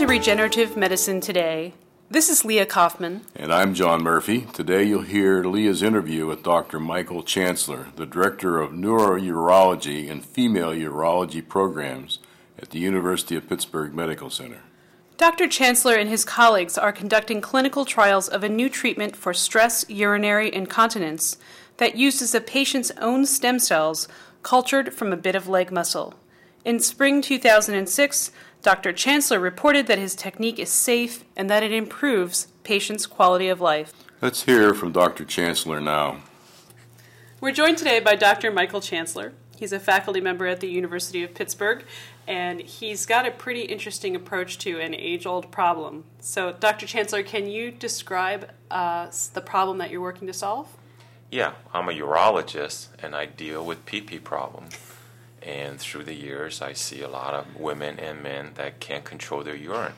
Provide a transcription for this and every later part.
To Regenerative Medicine Today. This is Leah Kaufman. And I'm John Murphy. Today you'll hear Leah's interview with Dr. Michael Chancellor, the Director of Neurourology and Female Urology Programs at the University of Pittsburgh Medical Center. Dr. Chancellor and his colleagues are conducting clinical trials of a new treatment for stress urinary incontinence that uses a patient's own stem cells cultured from a bit of leg muscle. In spring 2006, Dr. Chancellor reported that his technique is safe and that it improves patients' quality of life. Let's hear from Dr. Chancellor now. We're joined today by Dr. Michael Chancellor. He's a faculty member at the University of Pittsburgh, and he's got a pretty interesting approach to an age old problem. So, Dr. Chancellor, can you describe uh, the problem that you're working to solve? Yeah, I'm a urologist and I deal with PP problems. And through the years, I see a lot of women and men that can't control their urine.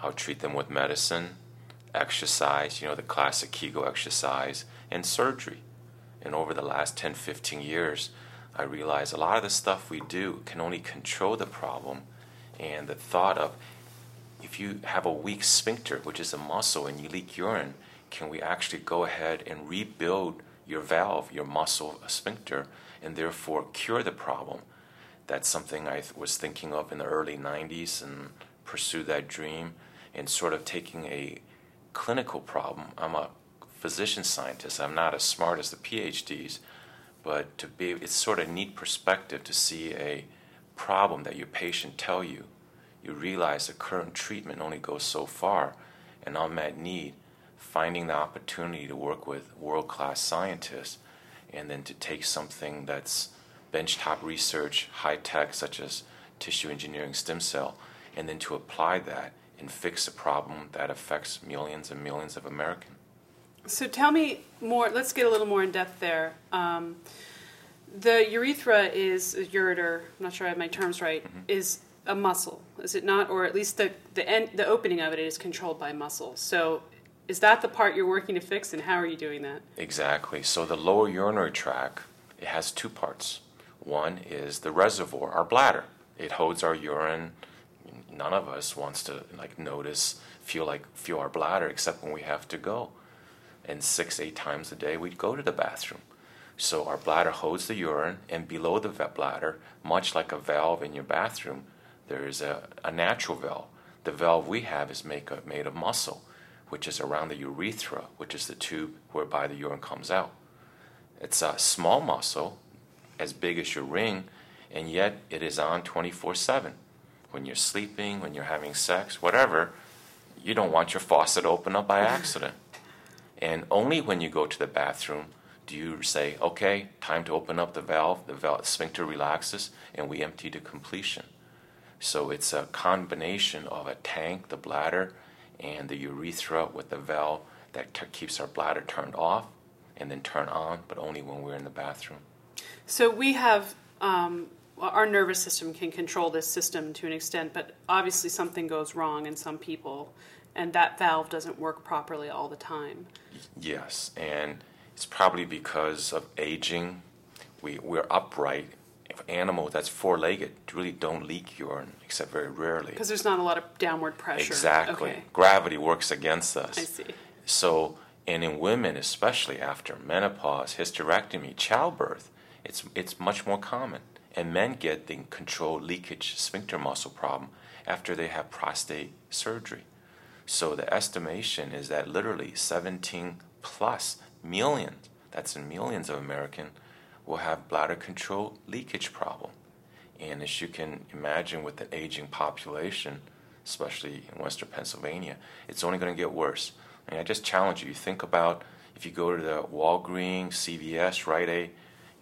I'll treat them with medicine, exercise, you know, the classic Kegel exercise, and surgery. And over the last 10, 15 years, I realized a lot of the stuff we do can only control the problem. And the thought of if you have a weak sphincter, which is a muscle, and you leak urine, can we actually go ahead and rebuild your valve, your muscle sphincter, and therefore cure the problem. That's something I was thinking of in the early 90s and pursue that dream and sort of taking a clinical problem. I'm a physician scientist. I'm not as smart as the PhDs, but to be it's sort of neat perspective to see a problem that your patient tell you. You realize the current treatment only goes so far, and unmet need. Finding the opportunity to work with world class scientists and then to take something that's benchtop research, high tech, such as tissue engineering stem cell, and then to apply that and fix a problem that affects millions and millions of Americans. So tell me more, let's get a little more in depth there. Um, the urethra is, a ureter, I'm not sure I have my terms right, mm-hmm. is a muscle, is it not? Or at least the, the, end, the opening of it is controlled by muscle. So is that the part you're working to fix, and how are you doing that? Exactly. So the lower urinary tract it has two parts. One is the reservoir, our bladder. It holds our urine. None of us wants to like notice, feel like feel our bladder, except when we have to go. And six, eight times a day, we'd go to the bathroom. So our bladder holds the urine, and below the bladder, much like a valve in your bathroom, there is a, a natural valve. The valve we have is make, made of muscle which is around the urethra, which is the tube whereby the urine comes out. It's a small muscle, as big as your ring, and yet it is on 24 7. When you're sleeping, when you're having sex, whatever, you don't want your faucet open up by accident. And only when you go to the bathroom do you say, okay, time to open up the valve, the valve sphincter relaxes, and we empty to completion. So it's a combination of a tank, the bladder, and the urethra with the valve that t- keeps our bladder turned off and then turn on, but only when we're in the bathroom. So we have um, our nervous system can control this system to an extent, but obviously something goes wrong in some people, and that valve doesn't work properly all the time. Yes, and it's probably because of aging. We, we're upright animal that's four legged really don't leak urine except very rarely. Because there's not a lot of downward pressure. Exactly. Okay. Gravity works against us. I see. So, and in women, especially after menopause, hysterectomy, childbirth, it's, it's much more common. And men get the controlled leakage sphincter muscle problem after they have prostate surgery. So the estimation is that literally 17 plus millions, that's in millions of Americans, will have bladder control leakage problem. And as you can imagine with the aging population, especially in western Pennsylvania, it's only going to get worse. And I just challenge you, you think about if you go to the Walgreens, CVS, Rite Aid,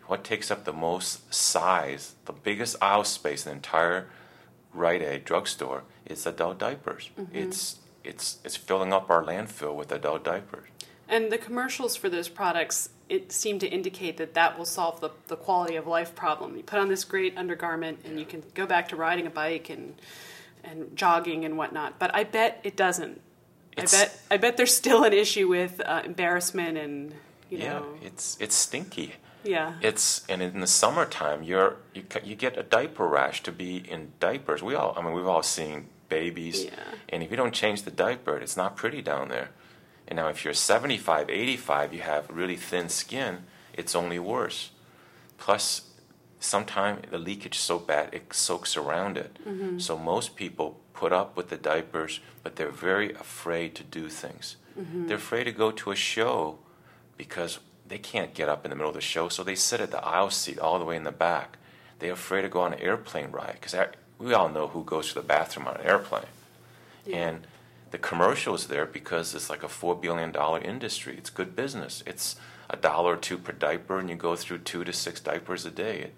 what takes up the most size, the biggest aisle space in the entire Rite Aid drugstore is adult diapers. Mm-hmm. It's it's it's filling up our landfill with adult diapers. And the commercials for those products it seemed to indicate that that will solve the, the quality of life problem. You put on this great undergarment and you can go back to riding a bike and and jogging and whatnot. But I bet it doesn't. It's, I bet I bet there's still an issue with uh, embarrassment and you yeah, know. it's it's stinky. Yeah. It's and in the summertime you're you you get a diaper rash to be in diapers. We all I mean we've all seen babies. Yeah. And if you don't change the diaper, it's not pretty down there. And now, if you're 75, 85, you have really thin skin, it's only worse. Plus, sometimes the leakage is so bad it soaks around it. Mm-hmm. So most people put up with the diapers, but they're very afraid to do things. Mm-hmm. They're afraid to go to a show because they can't get up in the middle of the show, so they sit at the aisle seat all the way in the back. They're afraid to go on an airplane ride because we all know who goes to the bathroom on an airplane. And the commercial is there because it's like a four billion dollar industry. It's good business. It's a dollar or two per diaper, and you go through two to six diapers a day. It,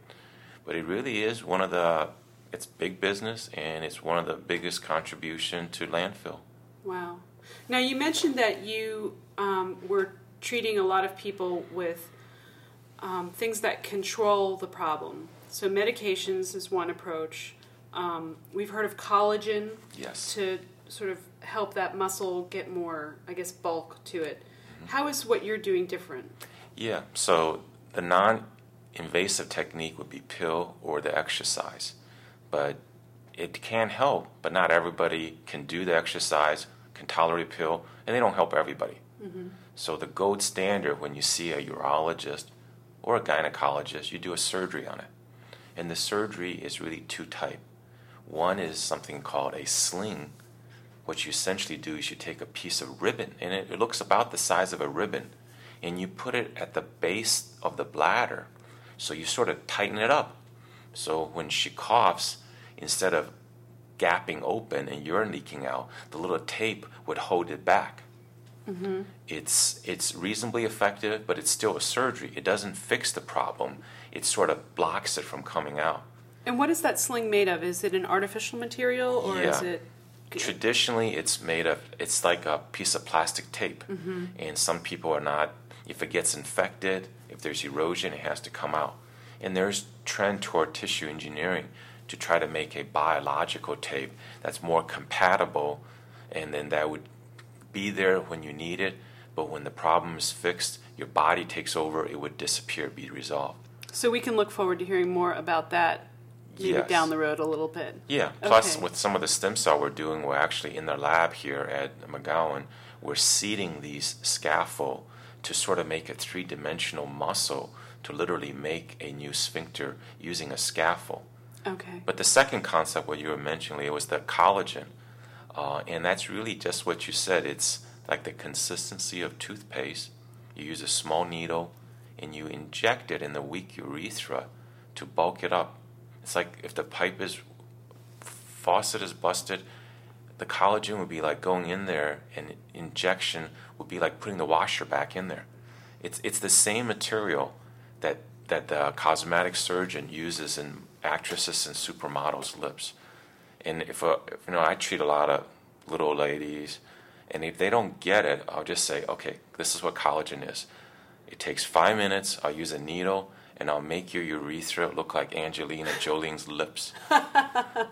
but it really is one of the. It's big business, and it's one of the biggest contribution to landfill. Wow. Now you mentioned that you um, were treating a lot of people with um, things that control the problem. So medications is one approach. Um, we've heard of collagen Yes. to sort of help that muscle get more, I guess, bulk to it. How is what you're doing different? Yeah, so the non invasive technique would be pill or the exercise. But it can help, but not everybody can do the exercise, can tolerate pill, and they don't help everybody. Mm-hmm. So the gold standard when you see a urologist or a gynecologist, you do a surgery on it. And the surgery is really two type. One is something called a sling. What you essentially do is you take a piece of ribbon, and it, it looks about the size of a ribbon, and you put it at the base of the bladder. So you sort of tighten it up. So when she coughs, instead of gapping open and urine leaking out, the little tape would hold it back. Mm-hmm. It's it's reasonably effective, but it's still a surgery. It doesn't fix the problem. It sort of blocks it from coming out. And what is that sling made of? Is it an artificial material or is it? Traditionally, it's made of it's like a piece of plastic tape, mm-hmm. and some people are not. If it gets infected, if there's erosion, it has to come out. And there's trend toward tissue engineering to try to make a biological tape that's more compatible, and then that would be there when you need it. But when the problem is fixed, your body takes over. It would disappear, be resolved. So we can look forward to hearing more about that maybe Yes. down the road a little bit. Yeah. Plus, Okay. with some of the stem cell we're doing, we're actually in the lab here at McGowan. We're seeding these scaffold to sort of make a three-dimensional muscle to literally make a new sphincter using a scaffold. Okay. But the second concept, what you were mentioning, Leah, was the collagen, uh, and that's really just what you said. It's like the consistency of toothpaste. You use a small needle and you inject it in the weak urethra to bulk it up. It's like if the pipe is faucet is busted, the collagen would be like going in there, and injection would be like putting the washer back in there. It's it's the same material that that the cosmetic surgeon uses in actresses and supermodels' lips. And if, a, if you know, I treat a lot of little ladies, and if they don't get it, I'll just say, okay, this is what collagen is. It takes five minutes. I'll use a needle, and I'll make your urethra look like Angelina Jolie's lips.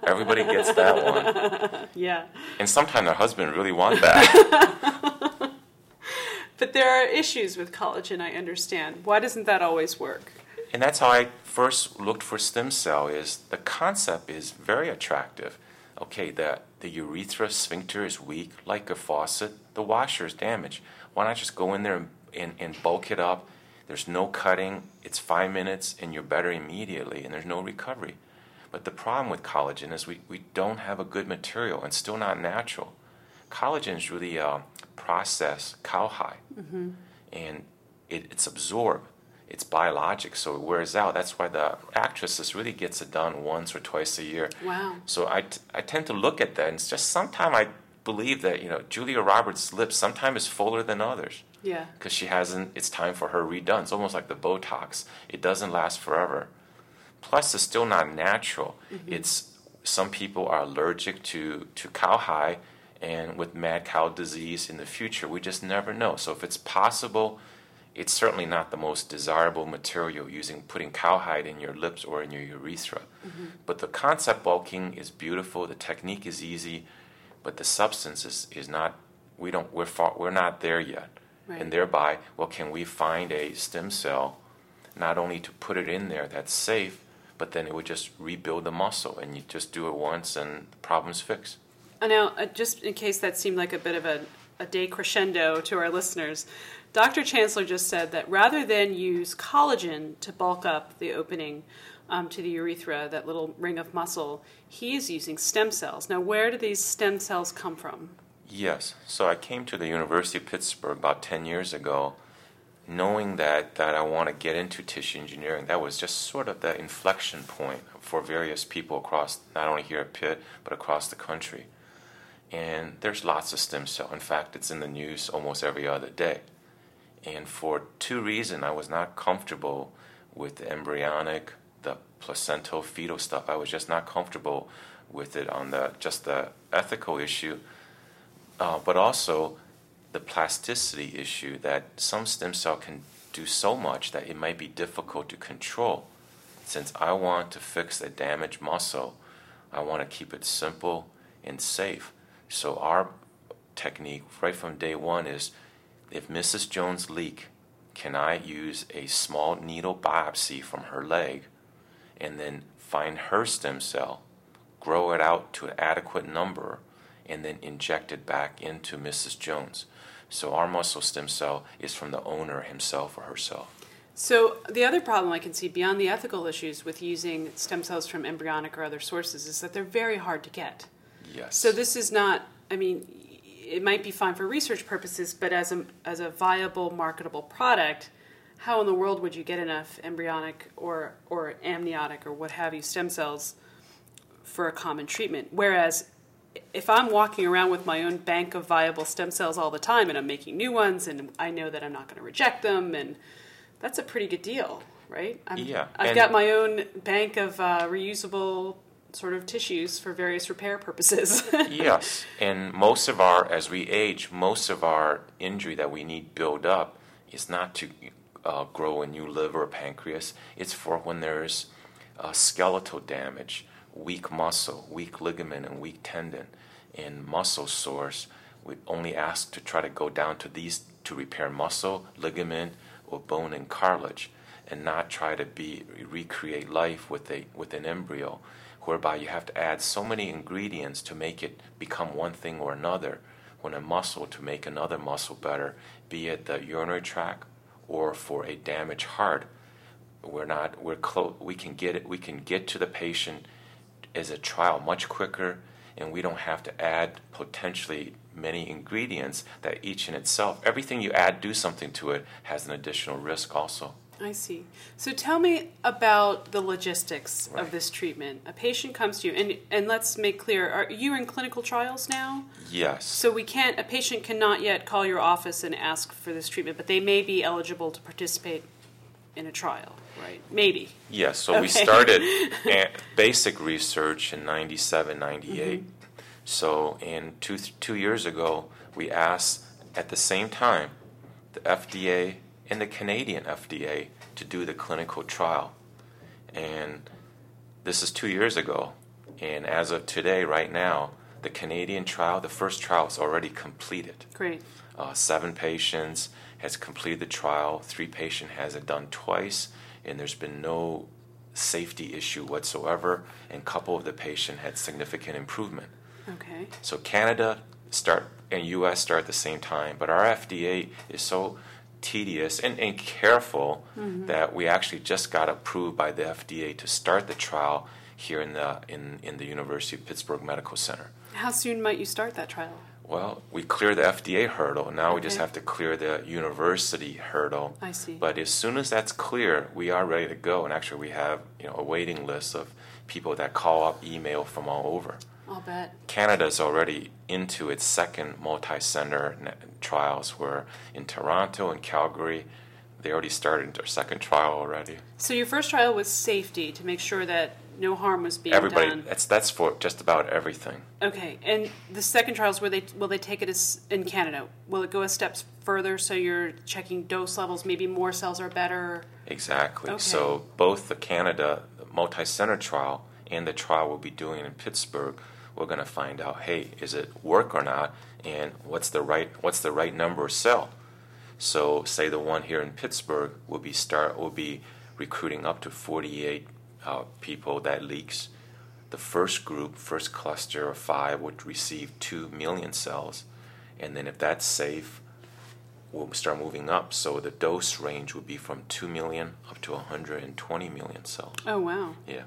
Everybody gets that one. Yeah. And sometimes their husband really want that. But there are issues with collagen, I understand. Why doesn't that always work? and that's how I first looked for stem cell. Is the concept is very attractive. Okay, the the urethra sphincter is weak, like a faucet. The washer is damaged. Why not just go in there and, and, and bulk it up? There's no cutting. It's five minutes, and you're better immediately, and there's no recovery. But the problem with collagen is we, we don't have a good material and still not natural. Collagen is really a processed cowhide, mm-hmm. and it, it's absorbed. It's biologic, so it wears out. That's why the actresses really gets it done once or twice a year. Wow. So I, t- I tend to look at that, and it's just sometimes I believe that you know Julia Roberts' lips sometimes is fuller than others Yeah. because she hasn't. It's time for her redone. It's almost like the Botox. It doesn't last forever. Plus, it's still not natural. Mm-hmm. It's some people are allergic to to cowhide, and with mad cow disease in the future, we just never know. So if it's possible, it's certainly not the most desirable material using putting cowhide in your lips or in your urethra. Mm-hmm. But the concept bulking is beautiful. The technique is easy, but the substance is, is not. We don't. We're far, We're not there yet. Right. And thereby, well, can we find a stem cell, not only to put it in there that's safe, but then it would just rebuild the muscle, and you just do it once, and the problem's fixed. uh, now, uh, just in case that seemed like a bit of a, a day crescendo to our listeners, Dr. Chancellor just said that rather than use collagen to bulk up the opening um, to the urethra, that little ring of muscle, he is using stem cells. Now, where do these stem cells come from? Yes. So I came to the University of Pittsburgh about 10 years ago knowing that, that I want to get into tissue engineering. That was just sort of the inflection point for various people across, not only here at Pitt, but across the country. And there's lots of stem cell. In fact, it's in the news almost every other day. And for two reasons, I was not comfortable with the embryonic, the placental, fetal stuff. I was just not comfortable with it on the just the ethical issue, uh, but also the plasticity issue that some stem cell can do so much that it might be difficult to control. Since I want to fix a damaged muscle, I want to keep it simple and safe. So our technique right from day one is if Mrs. Jones leak, can I use a small needle biopsy from her leg and then find her stem cell, grow it out to an adequate number, and then inject it back into Mrs. Jones? So our muscle stem cell is from the owner himself or herself. So the other problem I can see beyond the ethical issues with using stem cells from embryonic or other sources is that they're very hard to get. Yes. So this is not. I mean, it might be fine for research purposes, but as a as a viable marketable product, how in the world would you get enough embryonic or or amniotic or what have you stem cells for a common treatment? Whereas if I'm walking around with my own bank of viable stem cells all the time and I'm making new ones and I know that I'm not going to reject them and that's a pretty good deal, right? I'm, Yeah, I've got my own bank of uh, reusable sort of tissues for various repair purposes. yes, and most of our, as we age, most of our injury that we need build up is not to uh, grow a new liver or pancreas. It's for when there's uh, skeletal damage, weak muscle, weak ligament, and weak tendon. In muscle sores, we only ask to try to go down to these to repair muscle, ligament, or bone and cartilage, and not try to be recreate life with a with an embryo whereby you have to add so many ingredients to make it become one thing or another when a muscle to make another muscle better be it the urinary tract or for a damaged heart we're not we're close we can get it we can get to the patient as a trial much quicker and we don't have to add potentially many ingredients that each in itself everything you add do something to it has an additional risk also I see. So tell me about the logistics Right. of this treatment. A patient comes to you, and and let's make clear: are you in clinical trials now? yes So we can't. A patient cannot yet call your office and ask for this treatment, but they may be eligible to participate in a trial, right? Maybe. Yes, so we started basic research in 97, 98. Mm-hmm. So in two, two years ago, we asked at the same time the FDA and the Canadian FDA to do the clinical trial. And this is two years ago. And as of today, right now, the Canadian trial, the first trial is already completed. Great. Uh, seven patients has completed the trial. Three patient has it done twice, and there's been no safety issue whatsoever. And couple of the patient had significant improvement. Okay. So Canada start and U.S. start at the same time, but our FDA is so tedious and, and careful that we actually just got approved by the FDA to start the trial here in the in, in the University of Pittsburgh Medical Center. How soon might you start that trial? Well, we clear the FDA hurdle. Now we just have to clear the university hurdle. I see. But as soon as that's clear, we are ready to go. And actually, we have you know a waiting list of people that call up, email from all over. I'll bet. Canada's already into its second multi-center trials. Where in Toronto and Calgary, they already started their second trial already. So your first trial was safety to make sure that no harm was being done. Everybody, done. that's that's for just about everything. Okay, and the second trials, where they will they take it as in Canada? Will it go a steps further? So you're checking dose levels. Maybe more cells are better. Exactly. Okay. So both the Canada the multi-center trial and the trial we'll be doing in Pittsburgh, we're going to find out, hey, is it work or not, and what's the right what's the right number of cell. So say the one here in Pittsburgh will be start will be recruiting up to 48 uh, people that leaks the first group, first cluster of five, would receive 2 million cells. And then if that's safe, we'll start moving up. So the dose range would be from 2 million up to 120 million cells. Oh, wow. Yeah.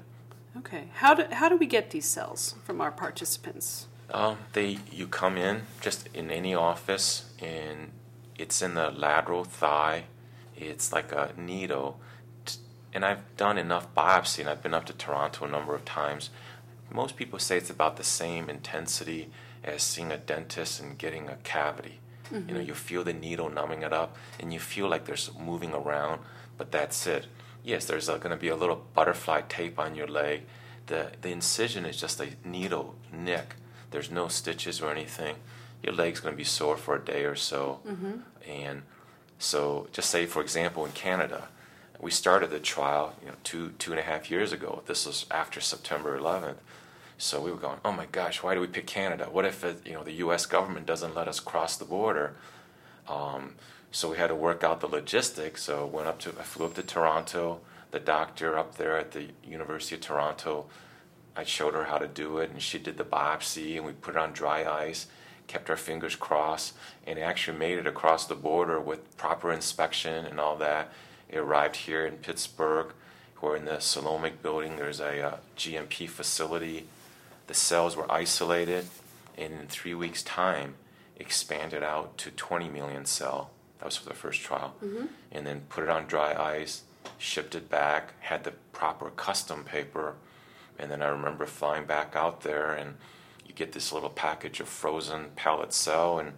Okay. How do, how do we get these cells from our participants? Um, they you come in just in any office and it's in the lateral thigh. It's like a needle, and I've done enough biopsy, and I've been up to Toronto a number of times. Most people say it's about the same intensity as seeing a dentist and getting a cavity. Mm-hmm. You know, you feel the needle numbing it up, and you feel like there's moving around, but that's it. Yes, there's going to be a little butterfly tape on your leg. The the incision is just a needle nick. There's no stitches or anything. Your leg's going to be sore for a day or so, mm-hmm. and so just say, for example, in Canada, we started the trial, you know, two two and a half years ago. This was after September 11th. So we were going, oh my gosh, why do we pick Canada? What if it, you know the U.S. government doesn't let us cross the border? Um, so we had to work out the logistics. So went up to, I flew up to Toronto. The doctor up there at the University of Toronto, I showed her how to do it, and she did the biopsy, and we put it on dry ice. Kept our fingers crossed, and actually made it across the border with proper inspection and all that. It arrived here in Pittsburgh. We're in the Salomic building. There's a uh, GMP facility the cells were isolated and in three weeks' time expanded out to 20 million cell. That was for the first trial. Mm-hmm. And then put it on dry ice, shipped it back, had the proper custom paper. And then I remember flying back out there and you get this little package of frozen pellet cell and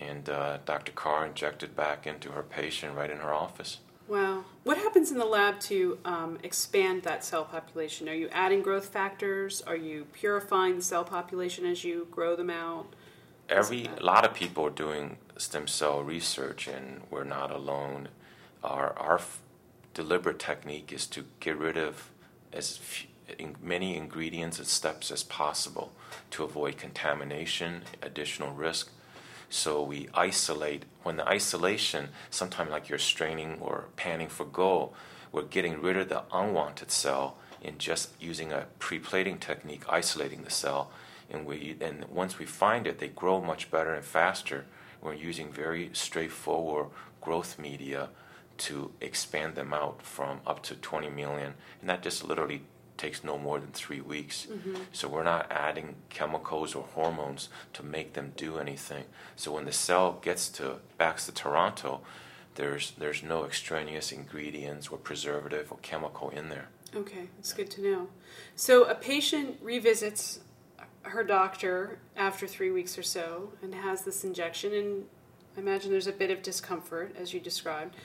and uh, Dr. Carr injected back into her patient right in her office. Wow. What happens in the lab to um, expand that cell population? Are you adding growth factors? Are you purifying the cell population as you grow them out? Every a lot of people are doing stem cell research, and we're not alone. Our our f- deliberate technique is to get rid of as few, in many ingredients and steps as possible to avoid contamination, additional risk so we isolate. When the isolation, sometimes like you're straining or panning for goal, we're getting rid of the unwanted cell in just using a pre-plating technique, isolating the cell. And we and once we find it, they grow much better and faster. We're using very straightforward growth media to expand them out from up to 20 million, and that just literally takes no more than three weeks. Mm-hmm. So we're not adding chemicals or hormones to make them do anything. So when the cell gets to back to Toronto, there's there's no extraneous ingredients or preservative or chemical in there. Okay, that's good to know. So a patient revisits her doctor after three weeks or so and has this injection, and I imagine there's a bit of discomfort as you described.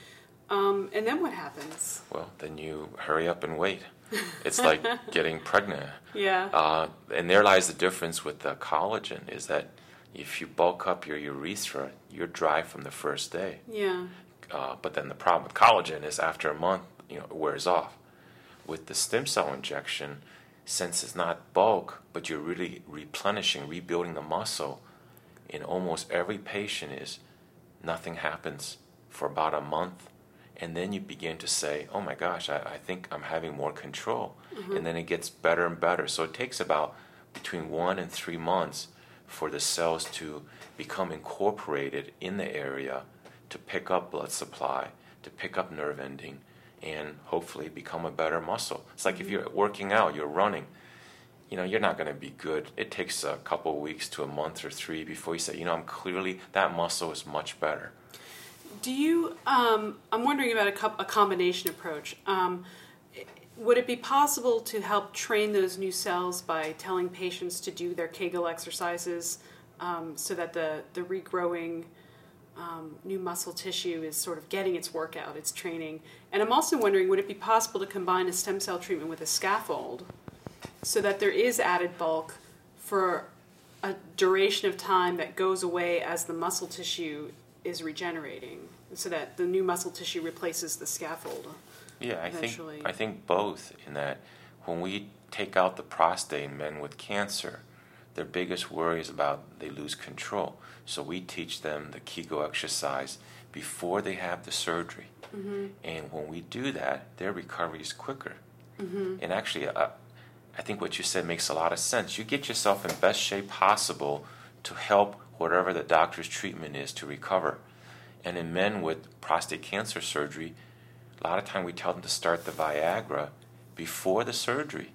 Um, and then what happens? Well, then you hurry up and wait. It's like getting pregnant. Yeah. Uh, and there lies the difference with the collagen is that if you bulk up your urethra, you're dry from the first day. Yeah. Uh, but then the problem with collagen is after a month, you know, it wears off. With the stem cell injection, since it's not bulk, but you're really replenishing, rebuilding the muscle, in almost every patient is nothing happens for about a month and then you begin to say, "Oh my gosh, I, I think I'm having more control," mm-hmm. and then it gets better and better. So it takes about between one and three months for the cells to become incorporated in the area to pick up blood supply, to pick up nerve ending, and hopefully become a better muscle. It's like mm-hmm. if you're working out, you're running. You know, you're not going to be good. It takes a couple of weeks to a month or three before you say, you know, I'm clearly that muscle is much better. Do you? Um, I'm wondering about a, co- a combination approach. Um, would it be possible to help train those new cells by telling patients to do their Kegel exercises um, so that the, the regrowing um, new muscle tissue is sort of getting its workout, its training? And I'm also wondering would it be possible to combine a stem cell treatment with a scaffold so that there is added bulk for a duration of time that goes away as the muscle tissue is regenerating, so that the new muscle tissue replaces the scaffold. Yeah, I eventually. think I think both. In that, when we take out the prostate in men with cancer, their biggest worry is about they lose control. So we teach them the Kegel exercise before they have the surgery. Mm-hmm. And when we do that, their recovery is quicker. Mm-hmm. And actually, uh, I think what you said makes a lot of sense. You get yourself in best shape possible to help whatever the doctor's treatment is to recover. And in men with prostate cancer surgery, a lot of time we tell them to start the Viagra before the surgery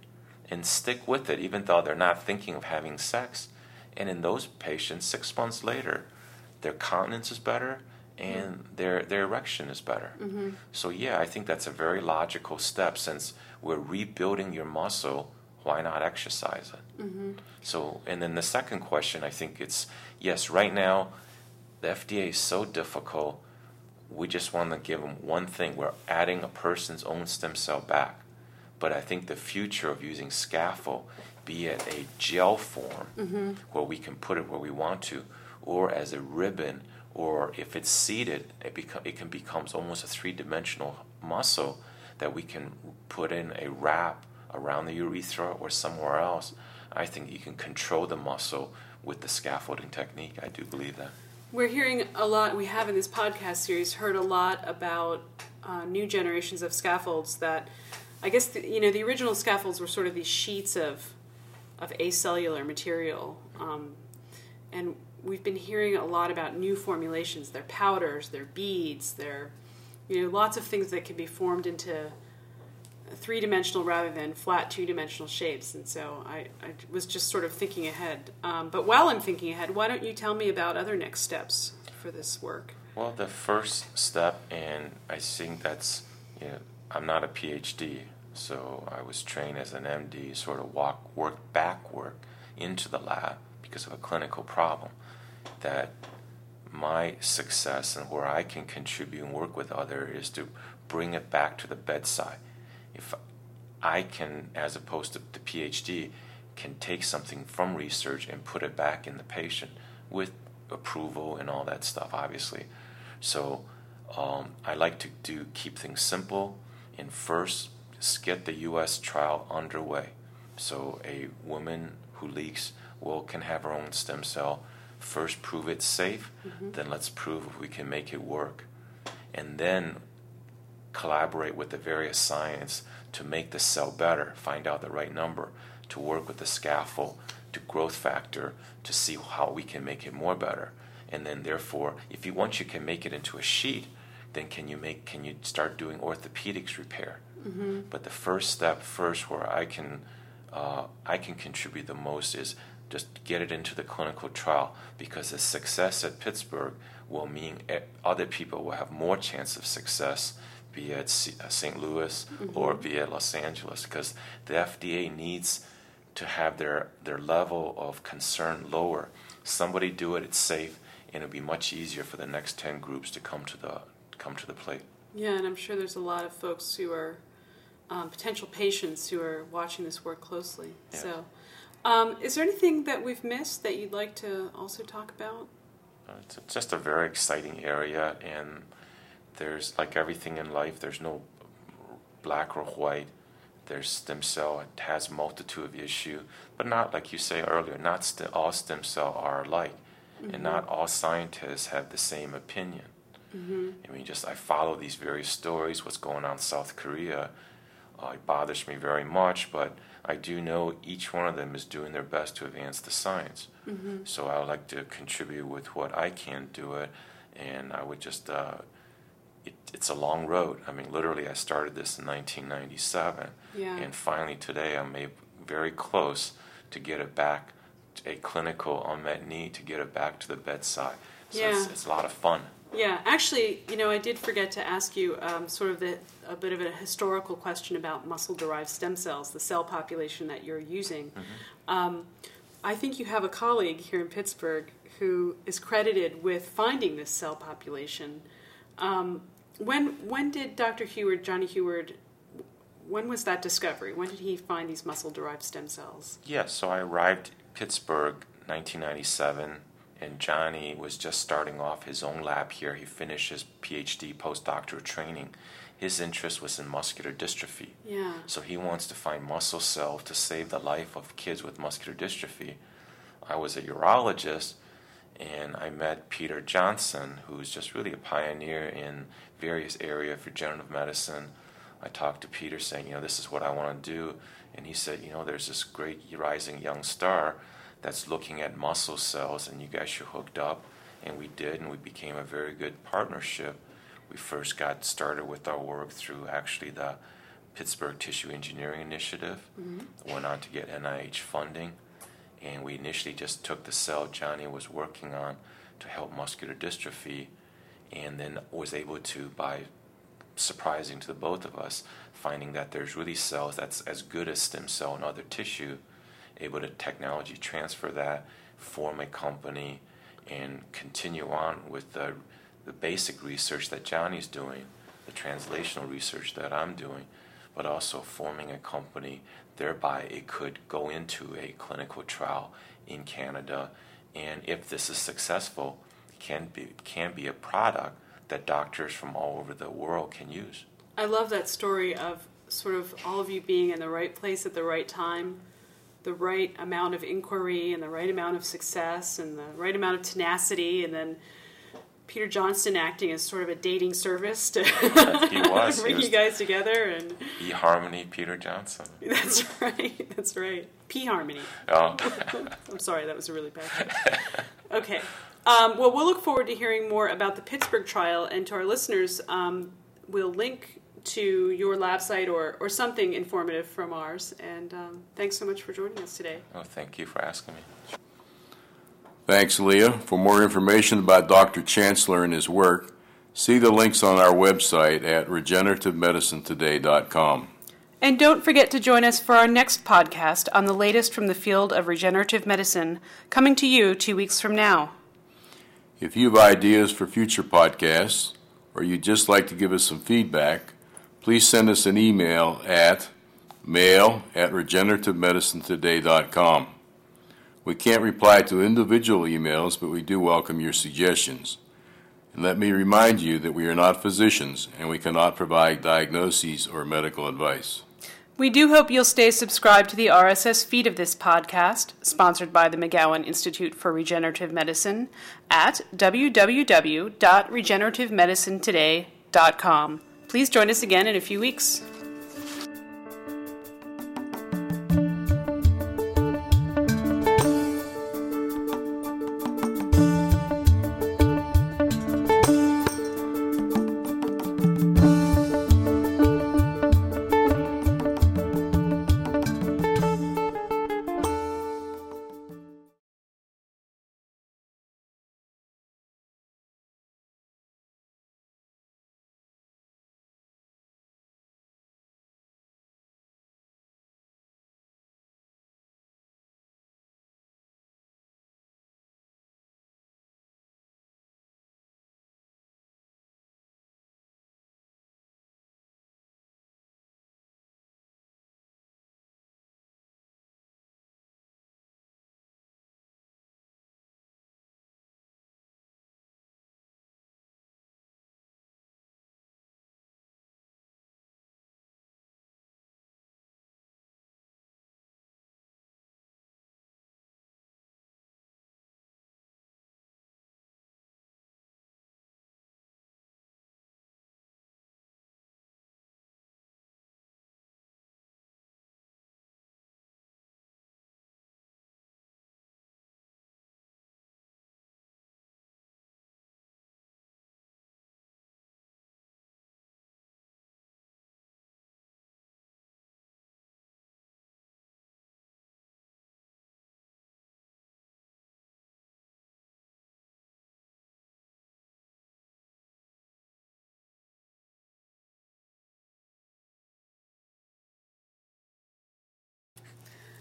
and stick with it, even though they're not thinking of having sex. And in those patients, six months later, their continence is better and their their erection is better. Mm-hmm. So yeah, I think that's a very logical step since we're rebuilding your muscle. Why not exercise it? Mm-hmm. So, and then the second question, I think it's yes. Right now, the FDA is so difficult. We just want to give them one thing. We're adding a person's own stem cell back. But I think the future of using scaffold, be it a gel form Mm-hmm. where we can put it where we want to, or as a ribbon, or if it's seated, it, beco- it can becomes almost a three-dimensional muscle that we can put in a wrap around the urethra or somewhere else. I think you can control the muscle with the scaffolding technique. I do believe that. We're hearing a lot, we have in this podcast series heard a lot about uh, new generations of scaffolds that I guess, the, you know, the original scaffolds were sort of these sheets of, of acellular material. Um, and we've been hearing a lot about new formulations. They're powders, they're beads, they're, you know, lots of things that can be formed into three dimensional rather than flat two dimensional shapes. And so I, I was just sort of thinking ahead. Um, but while I'm thinking ahead, why don't you tell me about other next steps for this work? Well, the first step, and I think that's, you know, I'm not a PhD, so I was trained as an MD, sort of walk, work backward into the lab because of a clinical problem. That my success and where I can contribute and work with others is to bring it back to the bedside. If I can, as opposed to the PhD, can take something from research and put it back in the patient with approval and all that stuff, obviously. So um, I like to do keep things simple and first just get the U.S. trial underway. So a woman who leaks will can have her own stem cell. First, prove it's safe. Then let's prove if we can make it work, and then collaborate with the various science to make the cell better, find out the right number, to work with the scaffold, to growth factor, to see how we can make it more better. And then therefore, if you once you can make it into a sheet, then can you make can you start doing orthopedics repair? But the first step first where I can uh, I can contribute the most is just get it into the clinical trial because the success at Pittsburgh will mean other people will have more chance of success be C- uh, St. Louis or be it Los Angeles because the FDA needs to have their, their level of concern lower. Somebody do it, it's safe, and it'll be much easier for the next 10 groups to come to the, come to the plate. Yeah, and I'm sure there's a lot of folks who are um, potential patients who are watching this work closely. Yeah. So, um, is there anything that we've missed that you'd like to also talk about? Uh, It's just a very exciting area, and there's like everything in life. There's no black or white. There's stem cell. It has multitude of issue, but not like you say earlier. Not st- all stem cell are alike, and not all scientists have the same opinion. I mean, just I follow these various stories. What's going on in South Korea? Uh, it bothers me very much, but I do know each one of them is doing their best to advance the science. So I would like to contribute with what I can do it, and I would just. Uh, it, it's a long road. I mean, literally, I started this in 1997, Yeah. and finally today I'm a, very close to get it back, to a clinical unmet need to get it back to the bedside. So it's, Yeah. it's a lot of fun. Yeah, actually, you know, I did forget to ask you um, sort of the, a bit of a historical question about muscle-derived stem cells, the cell population that you're using. Um, I think you have a colleague here in Pittsburgh who is credited with finding this cell population. Um, when when did Dr. Huard, Johnny Huard, when was that discovery? When did he find these muscle-derived stem cells? Yeah, so I arrived Pittsburgh 1997, and Johnny was just starting off his own lab here. He finished his PhD postdoctoral training. His interest was in muscular dystrophy. Yeah. So he wants to find muscle cells to save the life of kids with muscular dystrophy. I was a urologist, and I met Peter Johnson, who's just really a pioneer in various areas of regenerative medicine. I talked to Peter saying, you know, this is what I want to do. And he said, you know, there's this great rising young star that's looking at muscle cells, and you guys should hooked up. And we did, and we became a very good partnership. We first got started with our work through actually the Pittsburgh Tissue Engineering Initiative, mm-hmm. went on to get NIH funding, and we initially just took the cell Johnny was working on to help muscular dystrophy, and then was able to, by surprising to the both of us, finding that there's really cells that's as good as stem cell and other tissue, able to technology transfer that, form a company, and continue on with the, the basic research that Johnny's doing, the translational research that I'm doing, but also forming a company. Thereby, it could go into a clinical trial in Canada, and if this is successful, can be can be a product that doctors from all over the world can use. I love that story of sort of all of you being in the right place at the right time, the right amount of inquiry and the right amount of success and the right amount of tenacity, and then Peter Johnson acting as sort of a dating service to he was, bring he was you guys together and eHarmony Peter Johnson. That's right. That's right. P Harmony. Oh. I'm sorry, that was a really bad joke. Okay. Um, well, we'll look forward to hearing more about the Pittsburgh trial, and to our listeners, um, we'll link to your lab site or, or something informative from ours. And um, thanks so much for joining us today. Oh, thank you for asking me. Thanks, Leah. For more information about Dr. Chancellor and his work, see the links on our website at regenerativemedicinetoday.com. And don't forget to join us for our next podcast on the latest from the field of regenerative medicine, coming to you two weeks from now. If you have ideas for future podcasts, or you'd just like to give us some feedback, please send us an email at mail at regenerativemedicinetoday.com. We can't reply to individual emails, but we do welcome your suggestions. And let me remind you that we are not physicians and we cannot provide diagnoses or medical advice. We do hope you'll stay subscribed to the RSS feed of this podcast, sponsored by the McGowan Institute for Regenerative Medicine, at www.regenerativemedicinetoday.com. Please join us again in a few weeks.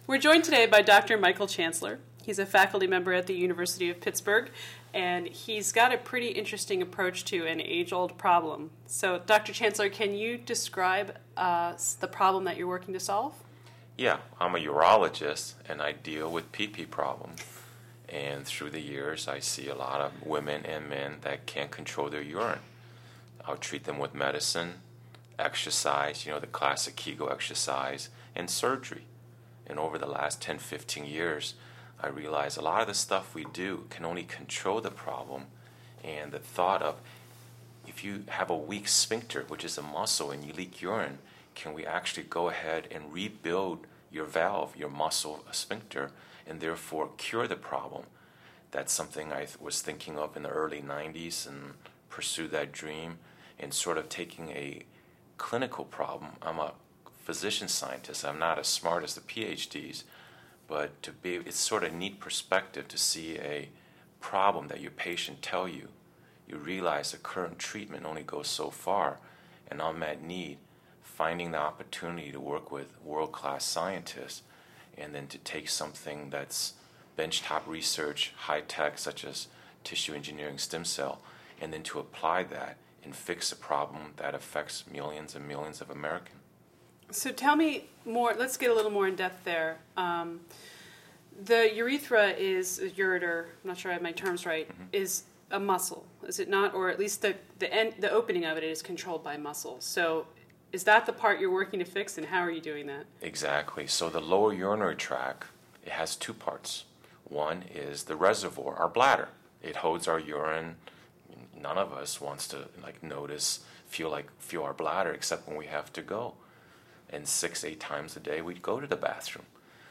We're joined today by Dr. Michael Chancellor. He's a faculty member at the University of Pittsburgh, and he's got a pretty interesting approach to an age old problem. So, Dr. Chancellor, can you describe uh, the problem that you're working to solve? Yeah, I'm a urologist and I deal with PP problems. And through the years, I see a lot of women and men that can't control their urine. I'll treat them with medicine, exercise, you know, the classic Kegel exercise, and surgery. And over the last 10, 15 years, I realized a lot of the stuff we do can only control the problem. And the thought of if you have a weak sphincter, which is a muscle, and you leak urine, can we actually go ahead and rebuild your valve, your muscle sphincter, and therefore cure the problem? That's something I was thinking of in the early 90s and pursued that dream and sort of taking a clinical problem. I'm a physician scientist, I'm not as smart as the PhDs, but to be, it's sort of neat perspective to see a problem that your patient tell you. You realize the current treatment only goes so far, an unmet need, finding the opportunity to work with world class scientists, and then to take something that's benchtop research, high tech, such as tissue engineering stem cell, and then to apply that and fix a problem that affects millions and millions of Americans. So tell me more. Let's get a little more in depth there. Um, the urethra is ureter. I'm not sure I have my terms right. Mm-hmm. Is a muscle, is it not? Or at least the the end, the opening of it is controlled by muscle. So is that the part you're working to fix, and how are you doing that? Exactly. So the lower urinary tract it has two parts. One is the reservoir, our bladder. It holds our urine. None of us wants to like notice, feel like feel our bladder, except when we have to go. And six, eight times a day, we'd go to the bathroom.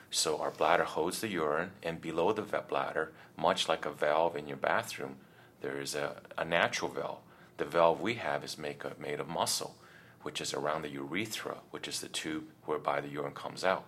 So our bladder holds the urine, and below the bladder, much like a valve in your bathroom, there is a, a natural valve. The valve we have is make, made of muscle which is around the urethra, which is the tube whereby the urine comes out.